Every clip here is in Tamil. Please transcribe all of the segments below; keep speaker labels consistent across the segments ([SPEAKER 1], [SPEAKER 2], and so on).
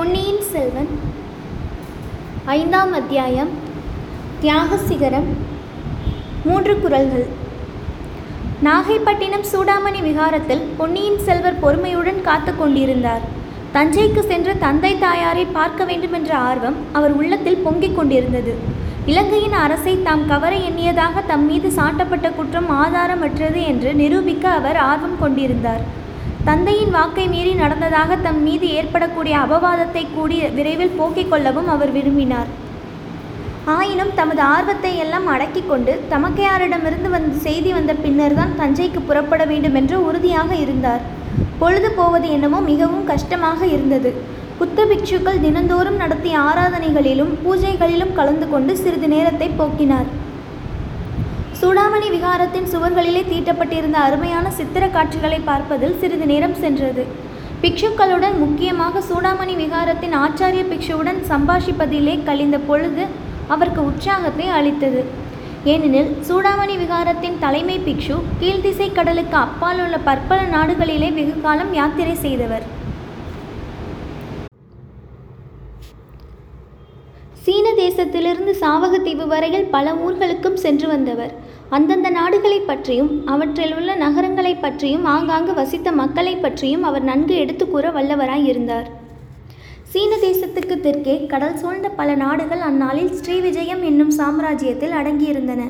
[SPEAKER 1] பொன்னியின் செல்வன். ஐந்தாம் அத்தியாயம். தியாக சிகரம். மூன்று குரல்கள். நாகைப்பட்டினம் சூடாமணி விகாரத்தில் பொன்னியின் செல்வர் பொறுமையுடன் காத்து கொண்டிருந்தார். தஞ்சைக்கு சென்று தந்தை தாயாரை பார்க்க வேண்டுமென்ற ஆர்வம் அவர் உள்ளத்தில் பொங்கிக் கொண்டிருந்தது. இலங்கையின் அரசை தாம் கவர எண்ணியதாக தம் மீது சாட்டப்பட்ட குற்றம் ஆதாரமற்றது என்று நிரூபிக்க அவர் ஆர்வம் கொண்டிருந்தார். தந்தையின் வாக்கை மீறி நடந்ததாக தம் மீது ஏற்படக்கூடிய அபவாதத்தை கூடி விரைவில் போக்கிக் கொள்ளவும் அவர் விரும்பினார். ஆயினும் தமது ஆர்வத்தை எல்லாம் அடக்கிக் கொண்டு தமக்கையாரிடமிருந்து வந்து செய்தி வந்த பின்னர்தான் தஞ்சைக்கு புறப்பட வேண்டுமென்று உறுதியாக இருந்தார். பொழுது போவது என்னமோ மிகவும் கஷ்டமாக இருந்தது. புத்த பிக்ஷுக்கள் தினந்தோறும் நடத்திய ஆராதனைகளிலும் பூஜைகளிலும் கலந்து கொண்டு சிறிது நேரத்தை போக்கினார். சூடாமணி விகாரத்தின் சுவர்களிலே தீட்டப்பட்டிருந்த அருமையான சித்திர காட்சிகளை பார்ப்பதில் சிறிது நேரம் சென்றது. பிக்ஷுக்களுடன் முக்கியமாக சூடாமணி விகாரத்தின் ஆச்சாரிய பிக்ஷுவுடன் சம்பாஷிப்பதிலே கழிந்த பொழுது அவருக்கு உற்சாகத்தை அளித்தது. ஏனெனில் சூடாமணி விகாரத்தின் தலைமை பிக்ஷு கீழ்திசை கடலுக்கு அப்பால் உள்ள பற்பல நாடுகளிலே வெகு காலம் யாத்திரை செய்தவர். சீன தேசத்திலிருந்து சாவகத்தீவு வரையில் பல ஊர்களுக்கும் சென்று வந்தவர். அந்தந்த நாடுகளைப் பற்றியும் அவற்றில் உள்ள நகரங்களைப் பற்றியும் ஆங்காங்கு வசித்த மக்களைப் பற்றியும் அவர் நன்கு எடுத்து கூற வல்லவராய் இருந்தார். சீன தேசத்துக்கு தெற்கே கடல் சூழ்ந்த பல நாடுகள் அந்நாளில் ஸ்ரீவிஜயம் என்னும் சாம்ராஜ்யத்தில் அடங்கியிருந்தன.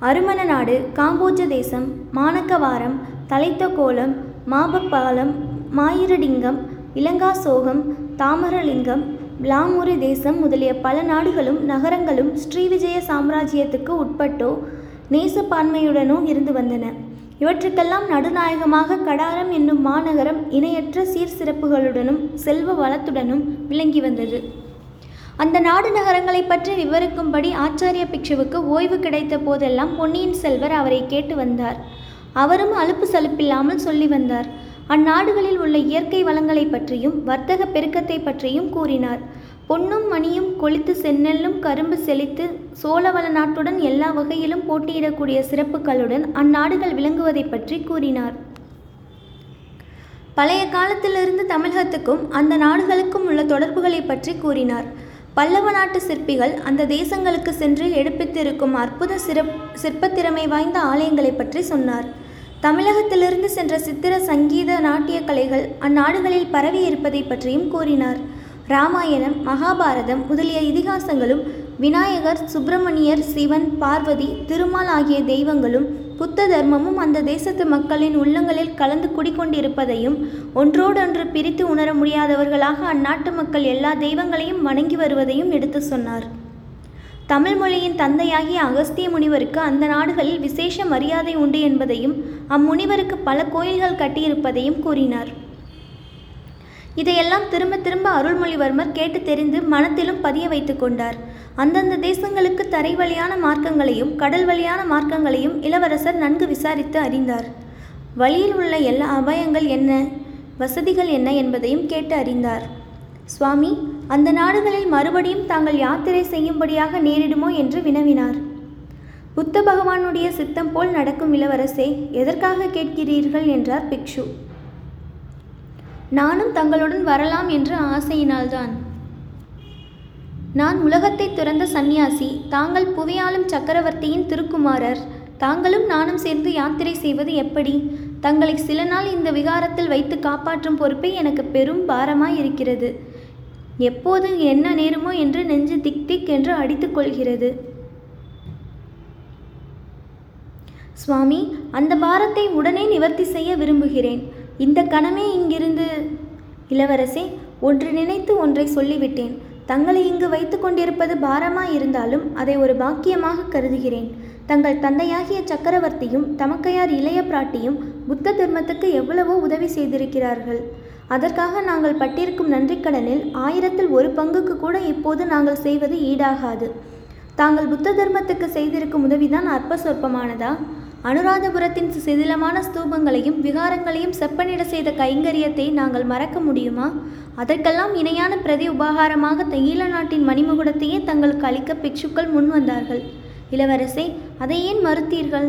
[SPEAKER 1] அருமண நாடு காம்போஜ தேசம் மானக்கவாரம் தலைத்தகோலம் மாபப்பாலம் மாயிரடிங்கம் இலங்காசோகம் தாமரலிங்கம் பிளாமுரி தேசம் முதலிய பல நாடுகளும் நகரங்களும் ஸ்ரீவிஜய சாம்ராஜ்யத்துக்கு உட்பட்டோ நேசப்பான்மையுடனும் இருந்து வந்தன. இவற்றுக்கெல்லாம் நடுநாயகமாக கடாரம் என்னும் மாநகரம் இணையற்ற சீர் சிறப்புகளுடனும் செல்வ வளத்துடனும் விளங்கி வந்தது. அந்த நாடு நகரங்களை பற்றி விவரிக்கும்படி ஆச்சாரிய பிக்ஷுவுக்கு ஓய்வு கிடைத்த போதெல்லாம் பொன்னியின் செல்வர் அவரை கேட்டு வந்தார். அவரும் அலுப்பு சலுப்பில்லாமல் சொல்லி வந்தார். அந்நாடுகளில் உள்ள இயற்கை வளங்களை பற்றியும் வர்த்தக பெருக்கத்தை பற்றியும் கூறினார். பொன்னும் மணியும் கொளித்து செந்நெல்லும் கரும்பு செழித்து சோழவள நாட்டுடன் எல்லா வகையிலும் போட்டியிடக்கூடிய சிறப்புகளுடன் அந்நாடுகள் விளங்குவதை பற்றி கூறினார். பழைய காலத்திலிருந்து தமிழகத்துக்கும் அந்த நாடுகளுக்கும் உள்ள தொடர்புகளை பற்றி கூறினார். பல்லவ நாட்டு சிற்பிகள் அந்த தேசங்களுக்கு சென்று எடுப்பித்திருக்கும் அற்புத சிறப் சிற்பத்திறமை வாய்ந்த ஆலயங்களை பற்றி சொன்னார். தமிழகத்திலிருந்து சென்ற சித்திர சங்கீத நாட்டிய கலைகள் அந்நாடுகளில் பரவி இருப்பதை பற்றியும் கூறினார். ராமாயணம் மகாபாரதம் முதலிய இதிகாசங்களும் விநாயகர் சுப்பிரமணியர் சிவன் பார்வதி திருமால் ஆகிய தெய்வங்களும் புத்த தர்மமும் அந்த தேசத்து மக்களின் உள்ளங்களில் கலந்து குடிக்கொண்டிருப்பதையும் ஒன்றோடொன்று பிரித்து உணர முடியாதவர்களாக அந்நாட்டு மக்கள் எல்லா தெய்வங்களையும் வணங்கி வருவதையும் எடுத்து சொன்னார். தமிழ் மொழியின் தந்தையாகிய அகஸ்திய முனிவருக்கு அந்த நாடுகளில் விசேஷ மரியாதை உண்டு என்பதையும் அம்முனிவருக்கு பல கோயில்கள் கட்டியிருப்பதையும் கூறினார். இதையெல்லாம் திரும்ப திரும்ப அருள்மொழிவர்மர் கேட்டு தெரிந்து மனத்திலும் பதிய வைத்து கொண்டார். அந்தந்த தேசங்களுக்கு தரை வழியான மார்க்கங்களையும் கடல் வழியான மார்க்கங்களையும் இளவரசர் நன்கு விசாரித்து அறிந்தார். வழியில் உள்ள எல்லா அபாயங்கள் என்ன? வசதிகள் என்ன என்பதையும் கேட்டு அறிந்தார். சுவாமி அந்த நாடுகளில் மறுபடியும் தாங்கள் யாத்திரை செய்யும்படியாக நேரிடுமோ? என்று வினவினார். புத்த பகவானுடைய சித்தம் போல் நடக்கும் இளவரசே எதற்காக கேட்கிறீர்கள்? என்றார் பிக்ஷு. நானும் தங்களுடன் வரலாம் என்ற ஆசையினால்தான். நான் உலகத்தை துறந்த சந்நியாசி தாங்கள் புவியாளும் சக்கரவர்த்தியின் திருக்குமாரர் தாங்களும் நானும் சேர்ந்து யாத்திரை செய்வது எப்படி? தங்களை சில நாள் இந்த விகாரத்தில் வைத்து காப்பாற்றும் பொறுப்பே எனக்கு பெரும் பாரமாய் இருக்கிறது எப்போது என்ன நேருமோ என்று நெஞ்சு திக் திக் என்று அடித்துக் கொள்கிறது. சுவாமி அந்த பாரத்தை உடனே நிவர்த்தி செய்ய விரும்புகிறேன். இந்த கணமே இங்கிருந்து. இளவரசே ஒன்று நினைத்து ஒன்றை சொல்லிவிட்டேன். தங்களை இங்கு வைத்து கொண்டிருப்பது பாரமாய் இருந்தாலும் அதை ஒரு பாக்கியமாக கருதுகிறேன். தங்கள் தந்தையாகிய சக்கரவர்த்தியும் தமக்கையார் இளைய பிராட்டியும் புத்த தர்மத்துக்கு எவ்வளவோ உதவி செய்திருக்கிறார்கள். அதற்காக நாங்கள் பட்டிருக்கும் நன்றிக்கடனில் ஆயிரத்தில் ஒரு பங்குக்கு கூட இப்போது நாங்கள் செய்வது ஈடாகாது. தாங்கள் புத்த தர்மத்துக்கு செய்திருக்கும் உதவிதான் அற்ப சொற்பமானதா? அனுராதபுரத்தின் சிதிலமான ஸ்தூபங்களையும் விகாரங்களையும் செப்பனிட செய்த கைங்கரியத்தை நாங்கள் மறக்க முடியுமா? அதற்கெல்லாம் இணையான பிரதி உபகாரமாக ஈழ நாட்டின் மணிமுகுடத்தையே தங்களுக்கு அளிக்க பிக்ஷுக்கள் முன் வந்தார்கள் இளவரசே அதை ஏன் மறுத்தீர்கள்?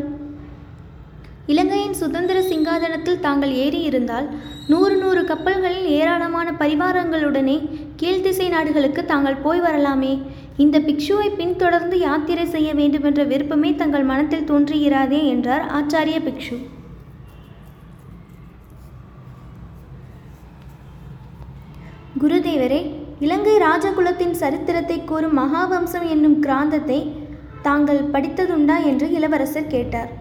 [SPEAKER 1] இலங்கையின் சுதந்திர சிங்காதனத்தில் தாங்கள் ஏறியிருந்தால் நூறு நூறு கப்பல்களில் ஏராளமான பரிவாரங்களுடனே கீழ்த்திசை நாடுகளுக்கு தாங்கள் போய் வரலாமே. இந்த பிக்ஷுவை பின்தொடர்ந்து யாத்திரை செய்ய வேண்டுமென்ற விருப்பமே தங்கள் மனத்தில் தோன்றியிராதே என்றார் ஆச்சாரிய பிக்ஷு. குருதேவரே இலங்கை ராஜகுலத்தின் சரித்திரத்தை கூறும் மகாவம்சம் என்னும் கிராந்தத்தை தாங்கள் படித்ததுண்டா என்று இளவரசர் கேட்டார்.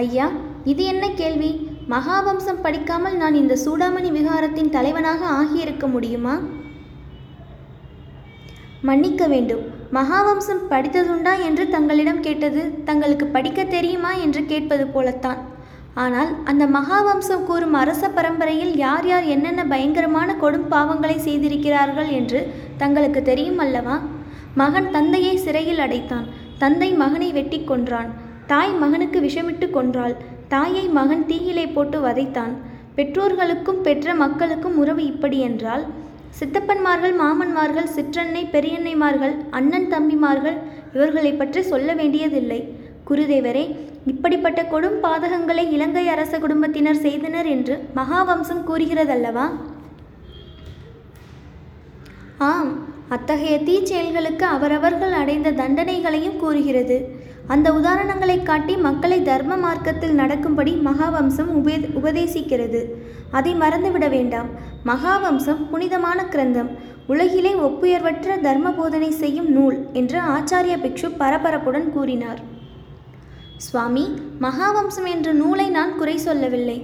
[SPEAKER 1] ஐயா இது என்ன கேள்வி? மகாவம்சம் படிக்காமல் நான் இந்த சூடாமணி விகாரத்தின் தலைவனாக ஆகியிருக்க முடியுமா? மன்னிக்க வேண்டும். மகாவம்சம் படித்ததுண்டா என்று தங்களிடம் கேட்டது தங்களுக்கு படிக்க தெரியுமா என்று கேட்பது போலத்தான். ஆனால் அந்த மகாவம்சம் கூறும் அரச பரம்பரையில் யார் யார் என்னென்ன பயங்கரமான கொடும் பாவங்களை செய்திருக்கிறார்கள் என்று தங்களுக்கு தெரியும் அல்லவா? மகன் தந்தையை சிறையில் அடைத்தான். தந்தை மகனை வெட்டி கொன்றான். தாய் மகனுக்கு விஷமிட்டு கொன்றாள். தாயை மகன் தீயிலே போட்டு வதைத்தான். பெற்றோர்களுக்கும் பெற்ற மக்களுக்கும் உறவு இப்படி என்றால்? சித்தப்பன்மார்கள் மாமன்மார்கள் சிற்றன்னை பெரியன்னைமார்கள் அண்ணன் தம்பிமார்கள் இவர்களை பற்றி சொல்ல வேண்டியதில்லை. குருதேவரே இப்படிப்பட்ட கொடும் பாதகங்களை இலங்கை அரச குடும்பத்தினர் செய்தனர் என்று மகாவம்சம் கூறுகிறதல்லவா? ஆம் அத்தகைய தீச்செயல்களுக்கு அவரவர்கள் அடைந்த தண்டனைகளையும் கூறுகிறது. அந்த உதாரணங்களை காட்டி மக்களை தர்ம மார்க்கத்தில் நடக்கும்படி மகாவம்சம் உபே உபதேசிக்கிறது. அதை மறந்துவிட வேண்டாம். மகாவம்சம் புனிதமான கிரந்தம். உலகிலே ஒப்புயர்வற்ற தர்ம போதனை செய்யும் நூல் என்று ஆச்சாரிய பிக்ஷு பரபரப்புடன் கூறினார். சுவாமி மகாவம்சம் என்ற நூலை நான் குறை சொல்லவில்லை.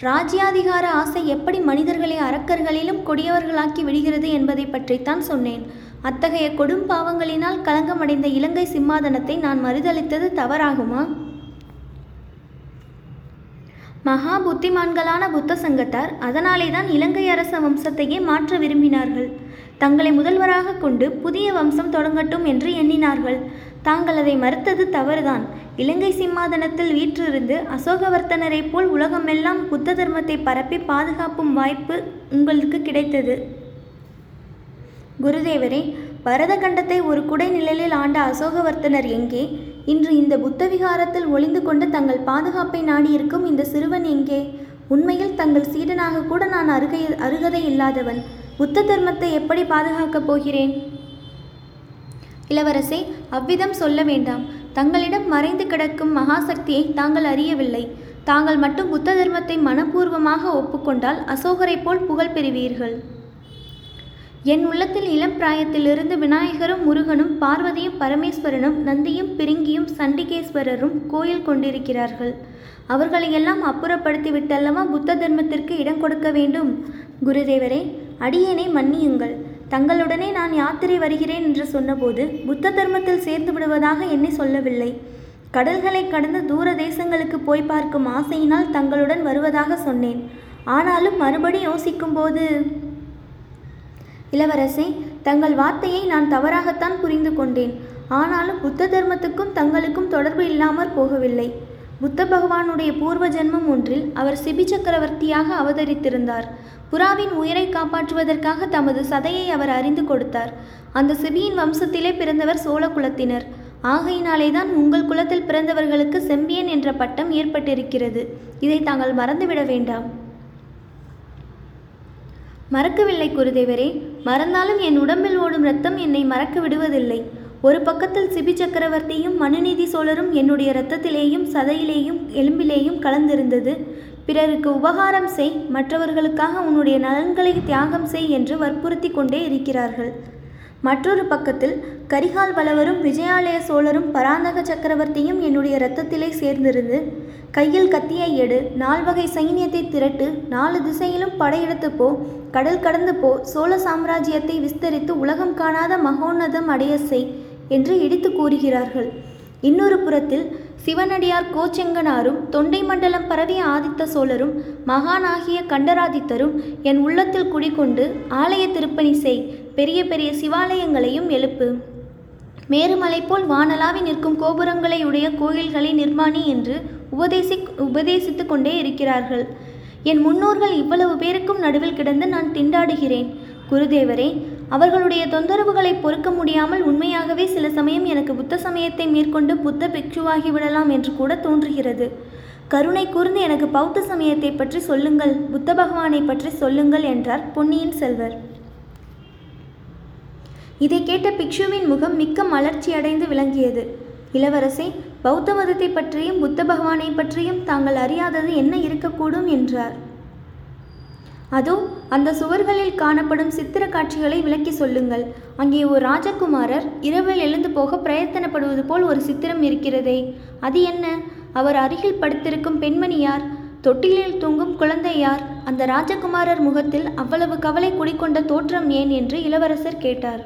[SPEAKER 1] ராஜ்யாதிகார ஆசை எப்படி மனிதர்களை அரக்கர்களிலும் கொடியவர்களாக்கி விடுகிறது என்பதை பற்றித்தான் சொன்னேன். அத்தகைய கொடும் பாவங்களினால் களங்கமடைந்த இலங்கை சிம்மாதனத்தை நான் மறுதளித்தது தவறாகுமா? மகா புத்திமான்களான புத்த சங்கத்தார் அதனாலே தான் இலங்கை அரச வம்சத்தையே மாற்ற விரும்பினார்கள். தங்களை முதல்வராக கொண்டு புதிய வம்சம் தொடங்கட்டும் என்று எண்ணினார்கள். தாங்கள் அதை மறுத்தது தவறுதான். இலங்கை சிம்மாதனத்தில் வீற்றிருந்து அசோகவர்த்தனரைப் போல் உலகமெல்லாம் புத்த தர்மத்தை பரப்பி பாதுகாப்பும் வாய்ப்பு உங்களுக்கு கிடைத்தது. குருதேவரே பரதகண்டத்தை ஒரு குடை நிழலில் ஆண்ட அசோகவர்த்தனர் எங்கே? இன்று இந்த புத்த விகாரத்தில் ஒளிந்து கொண்டு தங்கள் பாதுகாப்பை நாடியிருக்கும் இந்த சிறுவன் எங்கே? உண்மையில் தங்கள் சீடனாக கூட நான் அருகை அருகதை இல்லாதவன். புத்த தர்மத்தை எப்படி பாதுகாக்கப் போகிறேன்? இளவரசே அவ்விதம் சொல்ல வேண்டாம். தங்களிடம் மறைந்து கிடக்கும் மகாசக்தியை தாங்கள் அறியவில்லை. தாங்கள் மட்டும் புத்த தர்மத்தை மனப்பூர்வமாக ஒப்புக்கொண்டால் அசோகரைப் போல் புகழ் பெறுவீர்கள். என் உள்ளத்தில் இளம் பிராயத்திலிருந்து விநாயகரும் முருகனும் பார்வதியும் பரமேஸ்வரனும் நந்தியும் பிரிங்கியும் சண்டிகேஸ்வரரும் கோயில் கொண்டிருக்கிறார்கள். அவர்களையெல்லாம் அப்புறப்படுத்தி விட்டல்லவா புத்த தர்மத்திற்கு இடம் கொடுக்க வேண்டும்? குருதேவரே அடியேனை மன்னியுங்கள். தங்களுடனே நான் யாத்திரை வருகிறேன் என்று சொன்னபோது புத்த தர்மத்தில் சேர்ந்து விடுவதாக என்னை சொல்லவில்லை. கடல்களை கடந்து தூர தேசங்களுக்கு போய் பார்க்கும் ஆசையினால் தங்களுடன் வருவதாக சொன்னேன். ஆனாலும் மறுபடி யோசிக்கும்போது இளவரசே தங்கள் வார்த்தையை நான் தவறாகத்தான் புரிந்து கொண்டேன். ஆனாலும் புத்த தர்மத்துக்கும் தங்களுக்கும் தொடர்பு இல்லாமற் போகவில்லை. புத்த பகவானுடைய பூர்வ ஜென்மம் ஒன்றில் அவர் சிபி சக்கரவர்த்தியாக அவதரித்திருந்தார். புறாவின் உயிரை காப்பாற்றுவதற்காக தமது சதையை அவர் அறிந்து கொடுத்தார். அந்த சிபியின் வம்சத்திலே பிறந்தவர் சோழ குலத்தினர். ஆகையினாலேதான் உங்கள் குலத்தில் பிறந்தவர்களுக்கு செம்பியன் என்ற பட்டம் ஏற்பட்டிருக்கிறது. இதை தாங்கள் மறந்துவிட வேண்டாம். மறக்கவில்லை குருதேவரே. மறந்தாலும் என் உடம்பில் ஓடும் ரத்தம் என்னை மறக்க விடுவதில்லை ஒரு பக்கத்தில் சிபி சக்கரவர்த்தியும் மனுநீதி சோழரும் என்னுடைய இரத்தத்திலேயும் சதையிலேயும் எலும்பிலேயும் கலந்திருந்தது. பிறருக்கு உபகாரம் செய் மற்றவர்களுக்காக உன்னுடைய நலன்களை தியாகம் செய் என்று வற்புறுத்தி கொண்டே இருக்கிறார்கள். மற்றொரு பக்கத்தில் கரிகால் வளவரும் விஜயாலய சோழரும் பராந்தக சக்கரவர்த்தியும் என்னுடைய இரத்தத்திலே சேர்ந்திருந்து கையில் கத்தியை எடு நால்வகை சைனியத்தை திரட்டு நாலு திசையிலும் படையெடுத்து போ கடல் கடந்து போ சோழ சாம்ராஜ்யத்தை விஸ்தரித்து உலகம் காணாத மகோன்னதம் அடைய செய் என்று இடித்து கூறுகிறார்கள். இன்னொரு புறத்தில் சிவனடியார் கோச்செங்கனாரும் தொண்டை மண்டலம் பரவிய ஆதித்த சோழரும் மகானாகிய கண்டராதித்தரும் என் உள்ளத்தில் குடிகொண்டு ஆலய திருப்பணி செய் பெரிய பெரிய சிவாலயங்களையும் எழுப்பு. மேருமலை போல் வானலாவி நிற்கும் கோபுரங்களை உடைய கோயில்களை நிர்மாணி என்று உபதேசி உபதேசித்து கொண்டே இருக்கிறார்கள். என் முன்னோர்கள் இவ்வளவு பேருக்கும் நடுவில் கிடந்து நான் திண்டாடுகிறேன். குருதேவரே அவர்களுடைய தொந்தரவுகளை பொறுக்க முடியாமல் உண்மையாகவே சில சமயம் எனக்கு புத்த சமயத்தை மேற்கொண்டு புத்த பிக்ஷுவாகிவிடலாம் என்று கூட தோன்றுகிறது. கருணை கூர்ந்து எனக்கு பௌத்த சமயத்தை பற்றி சொல்லுங்கள் புத்த பகவானை பற்றி சொல்லுங்கள் என்றார் பொன்னியின் செல்வர். இதை கேட்ட பிக்ஷுவின் முகம் மிக்க மலர்ச்சியடைந்து விளங்கியது. இளவரசே பௌத்த மதத்தை பற்றியும் புத்த பகவானை பற்றியும் தாங்கள் அறியாதது என்ன இருக்கக்கூடும் என்றார். அதோ அந்த சுவர்களில் காணப்படும் சித்திர காட்சிகளை விளக்கி சொல்லுங்கள். அங்கே ஒரு ராஜகுமாரர் இரவில் எழுந்து போக பிரயத்தனப்படுவது போல் ஒரு சித்திரம் இருக்கிறதே. அது என்ன? அவர் அருகில் படுத்திருக்கும் பெண்மணி யார்? தொட்டிலில் தூங்கும் குழந்தை யார்? அந்த ராஜகுமாரர் முகத்தில் அவ்வளவு கவலை குடிக்கொண்ட தோற்றம் ஏன் என்று இளவரசர் கேட்டார்.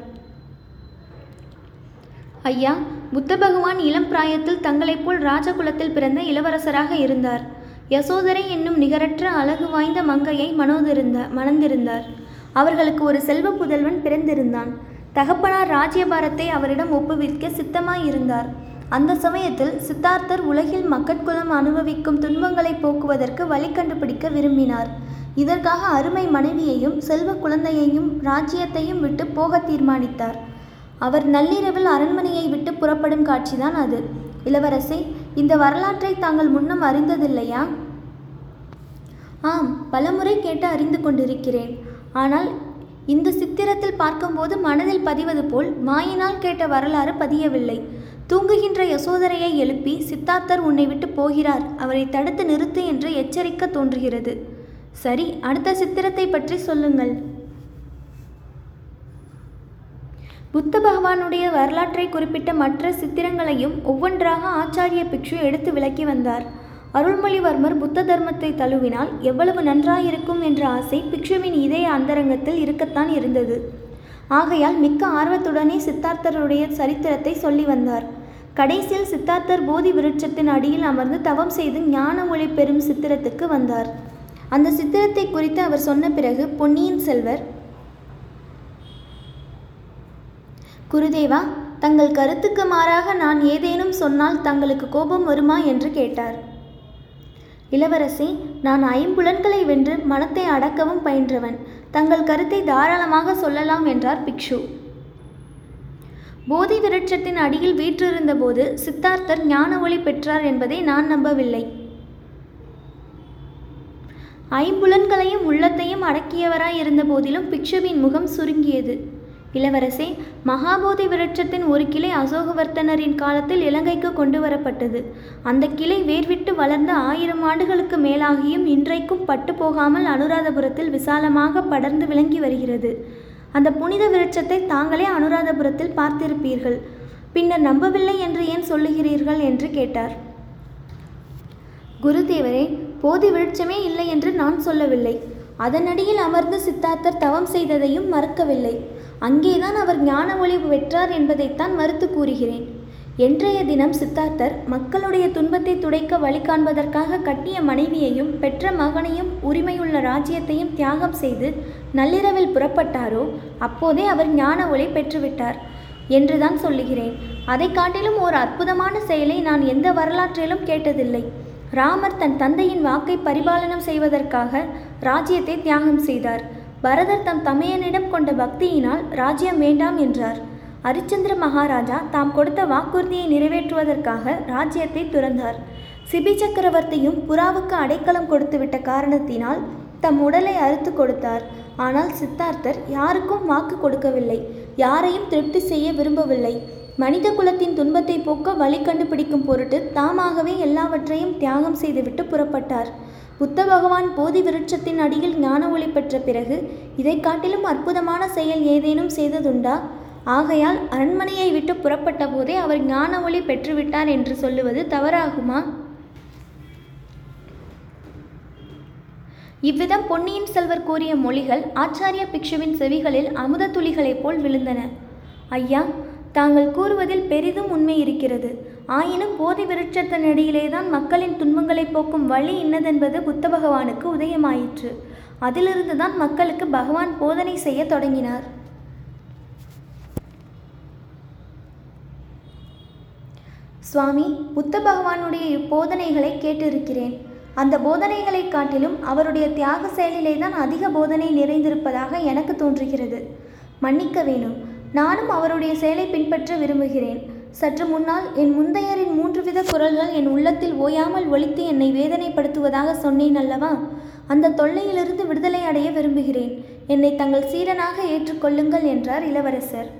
[SPEAKER 1] ஐயா புத்த பகவான் இளம் பிராயத்தில் தங்களைப் போல் ராஜகுலத்தில் பிறந்த இளவரசராக இருந்தார். யசோதரை என்னும் நிகரற்ற அழகு வாய்ந்த மங்கையை மனோதிருந்த மணந்திருந்தார். அவர்களுக்கு ஒரு செல்வ புதல்வன் பிறந்திருந்தான். தகப்பனார் ராஜ்யபாரத்தை அவரிடம் ஒப்புவிக்க சித்தமாயிருந்தார். அந்த சமயத்தில் சித்தார்த்தர் உலகில் மக்கட்குலம் அனுபவிக்கும் துன்பங்களை போக்குவதற்கு வழி கண்டுபிடிக்க விரும்பினார். இதற்காக அருமை மனைவியையும் செல்வ குழந்தையையும் ராஜ்யத்தையும் விட்டு போக தீர்மானித்தார். அவர் நள்ளிரவில் அரண்மனையை விட்டு புறப்படும் காட்சிதான் அது. இளவரசே இந்த வரலாற்றை தாங்கள் முன்னம் அறிந்ததில்லையா? ஆம் பலமுறை கேட்டு அறிந்து கொண்டிருக்கிறேன். ஆனால் இந்த சித்திரத்தில் பார்க்கும்போது மனதில் பதிவது போல் வாயினால் கேட்ட வரலாறு பதியவில்லை. தூங்குகின்ற யசோதரையை எழுப்பி சித்தார்த்தர் உன்னை விட்டு போகிறார். அவரை தடுத்து நிறுத்து என்று எச்சரிக்க தோன்றுகிறது. சரி அடுத்த சித்திரத்தை பற்றி சொல்லுங்கள். புத்த பகவானுடைய வரலாற்றை குறிப்பிட்ட மற்ற சித்திரங்களையும் ஒவ்வொன்றாக ஆச்சாரிய பிக்ஷு எடுத்து விளக்கி வந்தார். அருள்மொழிவர்மர் புத்த தர்மத்தை தழுவினால் எவ்வளவு நன்றாயிருக்கும் என்ற ஆசை பிக்ஷுவின் இதய அந்தரங்கத்தில் இருக்கத்தான் இருந்தது. ஆகையால் மிக்க ஆர்வத்துடனே சித்தார்த்தருடைய சரித்திரத்தை சொல்லி வந்தார். கடைசியில் சித்தார்த்தர் போதி விருட்சத்தின் அடியில் அமர்ந்து தவம் செய்து ஞான ஒளி பெறும் சித்திரத்துக்கு வந்தார். அந்த சித்திரத்தை குறித்து அவர் சொன்ன பிறகு பொன்னியின் செல்வர் குருதேவா தங்கள் கருத்துக்கு மாறாக நான் ஏதேனும் சொன்னால் தங்களுக்கு கோபம் வருமா என்று கேட்டார். இளவரசி நான் ஐம்புலன்களை வென்று மனத்தை அடக்கவும் பயின்றவன். தங்கள் கருத்தை தாராளமாக சொல்லலாம் என்றார் பிக்ஷு. போதி விருட்சத்தின் அடியில் வீற்றிருந்தபோது சித்தார்த்தர் ஞான ஒளி பெற்றார் என்பதை நான் நம்பவில்லை. ஐம்புலன்களையும் உள்ளத்தையும் அடக்கியவராய் இருந்த போதிலும் பிக்ஷுவின் முகம் சுருங்கியது. இளவரசே மகாபோதி விருட்சத்தின் ஒரு கிளை அசோகவர்த்தனரின் காலத்தில் இலங்கைக்கு கொண்டு வரப்பட்டது அந்த கிளை வேர்விட்டு வளர்ந்த ஆயிரம் ஆண்டுகளுக்கு மேலாகியும் இன்றைக்கும் பட்டு போகாமல் அனுராதபுரத்தில் விசாலமாக படர்ந்து விளங்கி வருகிறது. அந்த புனித விருட்சத்தை தாங்களே அனுராதபுரத்தில் பார்த்திருப்பீர்கள். பின்னர் நம்பவில்லை என்று ஏன் சொல்லுகிறீர்கள் என்று கேட்டார். குருதேவரே போதி விருட்சமே இல்லை என்று நான் சொல்லவில்லை. அதனடியில் அமர்ந்து சித்தார்த்தர் தவம் செய்ததையும் மறக்கவில்லை. அங்கேதான் அவர் ஞான ஒளி பெற்றார் என்பதைத்தான் மறுத்து கூறுகிறேன். என்றைய தினம் சித்தார்த்தர் மக்களுடைய துன்பத்தை துடைக்க வழி காண்பதற்காக கட்டிய மனைவியையும் பெற்ற மகனையும் உரிமையுள்ள ராஜ்யத்தையும் தியாகம் செய்து நள்ளிரவில் புறப்பட்டாரோ அப்போதே அவர் ஞான ஒளி பெற்றுவிட்டார் என்றுதான் சொல்லுகிறேன். அதை காட்டிலும் ஒரு அற்புதமான செயலை நான் எந்த வரலாற்றிலும் கேட்டதில்லை. ராமர் தன் தந்தையின் வாக்கை பரிபாலனம் செய்வதற்காக ராஜ்யத்தை தியாகம் செய்தார். பரதர் தம் தமையனிடம் கொண்ட பக்தியினால் ராஜ்யம் வேண்டாம் என்றார். அரிச்சந்திர மகாராஜா தாம் கொடுத்த வாக்குறுதியை நிறைவேற்றுவதற்காக ராஜ்யத்தை துறந்தார். சிபி சக்கரவர்த்தியும் புறாவுக்கு அடைக்கலம் கொடுத்துவிட்ட காரணத்தினால் தம் உடலை அறுத்து கொடுத்தார். ஆனால் சித்தார்த்தர் யாருக்கும் வாக்கு கொடுக்கவில்லை. யாரையும் திருப்தி செய்ய விரும்பவில்லை. மனித குலத்தின் துன்பத்தை போக்க வழி கண்டுபிடிக்கும் பொருட்டு தாமாகவே எல்லாவற்றையும் தியாகம் செய்துவிட்டு புறப்பட்டார். புத்த பகவான் போதி விருட்சத்தின் அடியில் ஞான ஒளி பெற்ற பிறகு இதை காட்டிலும் அற்புதமான செயல் ஏதேனும் செய்ததுண்டா? ஆகையால் அரண்மனையை விட்டு புறப்பட்ட போதே அவர் ஞான ஒளி பெற்றுவிட்டார் என்று சொல்லுவது தவறாகுமா? இவ்விதம் பொன்னியின் செல்வர் கூறிய மொழிகள் ஆச்சாரிய பிக்ஷுவின் செவிகளில் அமுத துளிகளைப் போல் விழுந்தன. ஐயா தாங்கள் கூறுவதில் பெரிதும் உண்மை இருக்கிறது. ஆயினும் போதி விருட்சத்தினடியிலேதான் மக்களின் துன்பங்களை போக்கும் வழி இன்னதென்பது புத்த பகவானுக்கு உதயமாயிற்று. அதிலிருந்துதான் மக்களுக்கு பகவான் போதனை செய்ய தொடங்கினார். சுவாமி புத்த பகவானுடைய இப்போதனைகளை கேட்டிருக்கிறேன். அந்த போதனைகளைக் காட்டிலும் அவருடைய தியாக செயலிலே தான் அதிக போதனை நிறைந்திருப்பதாக எனக்கு தோன்றுகிறது. மன்னிக்க வேணும். நானும் அவருடைய செயலை பின்பற்ற விரும்புகிறேன். சற்று முன்னால் என் முந்தையரின் மூன்று வித குரல்கள் என் உள்ளத்தில் ஓயாமல் ஒழித்து என்னை வேதனைப்படுத்துவதாக சொன்னேன் அல்லவா? அந்த தொல்லையிலிருந்து விடுதலை அடைய விரும்புகிறேன். என்னை தங்கள் சீடனாக ஏற்றுக்கொள்ளுங்கள் என்றார் இளவரசர்.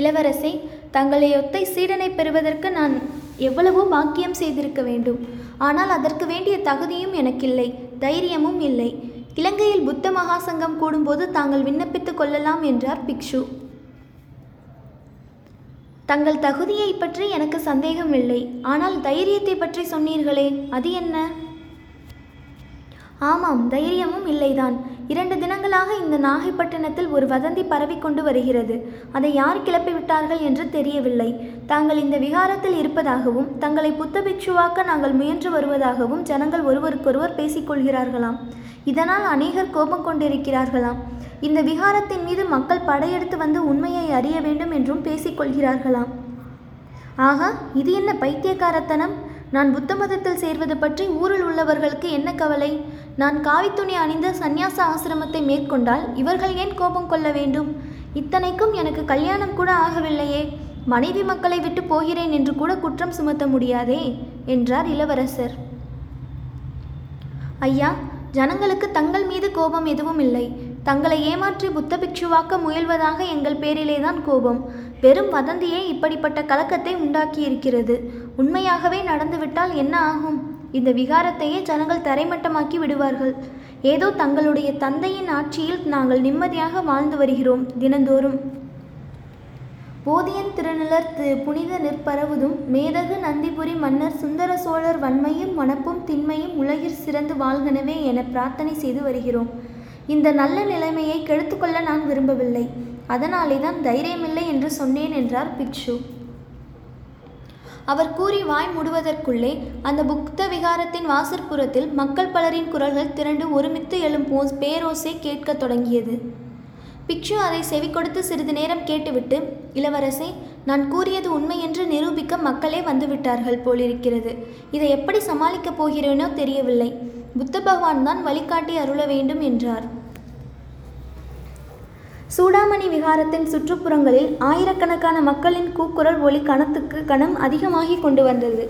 [SPEAKER 1] இளவரசே தங்களை ஒத்தை சீடனை பெறுவதற்கு நான் எவ்வளவோ பாக்கியம் செய்திருக்க வேண்டும். ஆனால் அதற்கு வேண்டிய தகுதியும் எனக்கில்லை தைரியமும் இல்லை. இலங்கையில் புத்த மகாசங்கம் கூடும்போது தாங்கள் விண்ணப்பித்துக் கொள்ளலாம் என்றார் பிக்ஷு. தங்கள் தகுதியை பற்றி எனக்கு சந்தேகமில்லை. ஆனால் தைரியத்தை பற்றி சொன்னீர்களே அது என்ன? ஆமாம் தைரியமும் இல்லைதான். இரண்டு தினங்களாக இந்த நாகைப்பட்டினத்தில் ஒரு வதந்தி பரவிக்கொண்டு வருகிறது. அதை யார் கிளப்பிவிட்டார்கள் என்று தெரியவில்லை. தாங்கள் இந்த விகாரத்தில் இருப்பதாகவும் தங்களை புத்த பிக்ஷுவாக்க நாங்கள் முயன்று வருவதாகவும் ஜனங்கள் ஒருவருக்கொருவர் பேசிக்கொள்கிறார்களாம். இதனால் அநேகர் கோபம் கொண்டிருக்கிறார்களாம். இந்த விகாரத்தின் மீது மக்கள் படையெடுத்து வந்து உண்மையை அறிய வேண்டும் என்றும் பேசிக்கொள்கிறார்களாம். ஆகா இது என்ன பைத்தியக்காரத்தனம்? நான் புத்த மதத்தில் சேர்வது பற்றி ஊரில் உள்ளவர்களுக்கு என்ன கவலை? நான் காவித்துணி அணிந்த சந்நியாச ஆசிரமத்தை மேற்கொண்டால் இவர்கள் ஏன் கோபம் கொள்ள வேண்டும்? இத்தனைக்கும் எனக்கு கல்யாணம் கூட ஆகவில்லையே. மனைவி மக்களை விட்டு போகிறேன் என்று கூட குற்றம் சுமத்த முடியாதே? என்றார் இளவரசர். ஐயா ஜனங்களுக்கு தங்கள் மீது கோபம் எதுவும் இல்லை. தங்களை ஏமாற்றி புத்த பிக்ஷுவாக்க முயல்வதாக எங்கள் பேரிலேதான் கோபம். வெறும் வதந்தியே இப்படிப்பட்ட கலக்கத்தை உண்டாக்கியிருக்கிறது. உண்மையாகவே நடந்துவிட்டால் என்ன ஆகும்? இந்த விகாரத்தையே ஜனங்கள் தரைமட்டமாக்கி விடுவார்கள். ஏதோ தங்களுடைய தந்தையின் ஆட்சியில் நாங்கள் நிம்மதியாக வாழ்ந்து வருகிறோம் தினந்தோறும். போதியன் திருநிலர் புனித நிற்பரவுதும் மேதகு நந்திபுரி மன்னர் சுந்தர சோழர் வன்மையும் மனப்பும் திண்மையும் உலகிற் சிறந்து வாழ்கனவே என பிரார்த்தனை செய்து வருகிறோம். இந்த நல்ல நிலைமையை கெடுத்துக்கொள்ள நான் விரும்பவில்லை. அதனாலே தான் தைரியமில்லை என்று சொன்னேன் என்றார் பிக்ஷு. அவர் கூறி வாய் மூடுவதற்குள்ளே அந்த புக்த விகாரத்தின் வாசற்புறத்தில் மக்கள் பலரின் குரல்கள் திரண்டு ஒருமித்து எழும் போ பேரோசை கேட்கத் தொடங்கியது. பிக்ஷு அதை செவி கொடுத்து சிறிது நேரம் கேட்டுவிட்டு இளவரசே நான் கூறியது உண்மை என்று நிரூபிக்க மக்களே வந்துவிட்டார்கள் போலிருக்கிறது. இதை எப்படி சமாளிக்கப் போகிறேனோ தெரியவில்லை. புத்த பகவான் தான் வழிகாட்டி அருள வேண்டும் என்றார். சூடாமணி விகாரத்தின் சுற்றுப்புறங்களில் ஆயிரக்கணக்கான மக்களின் கூக்குரல் ஒலி கணத்துக்கு கணம் அதிகமாகி கொண்டு வந்தது.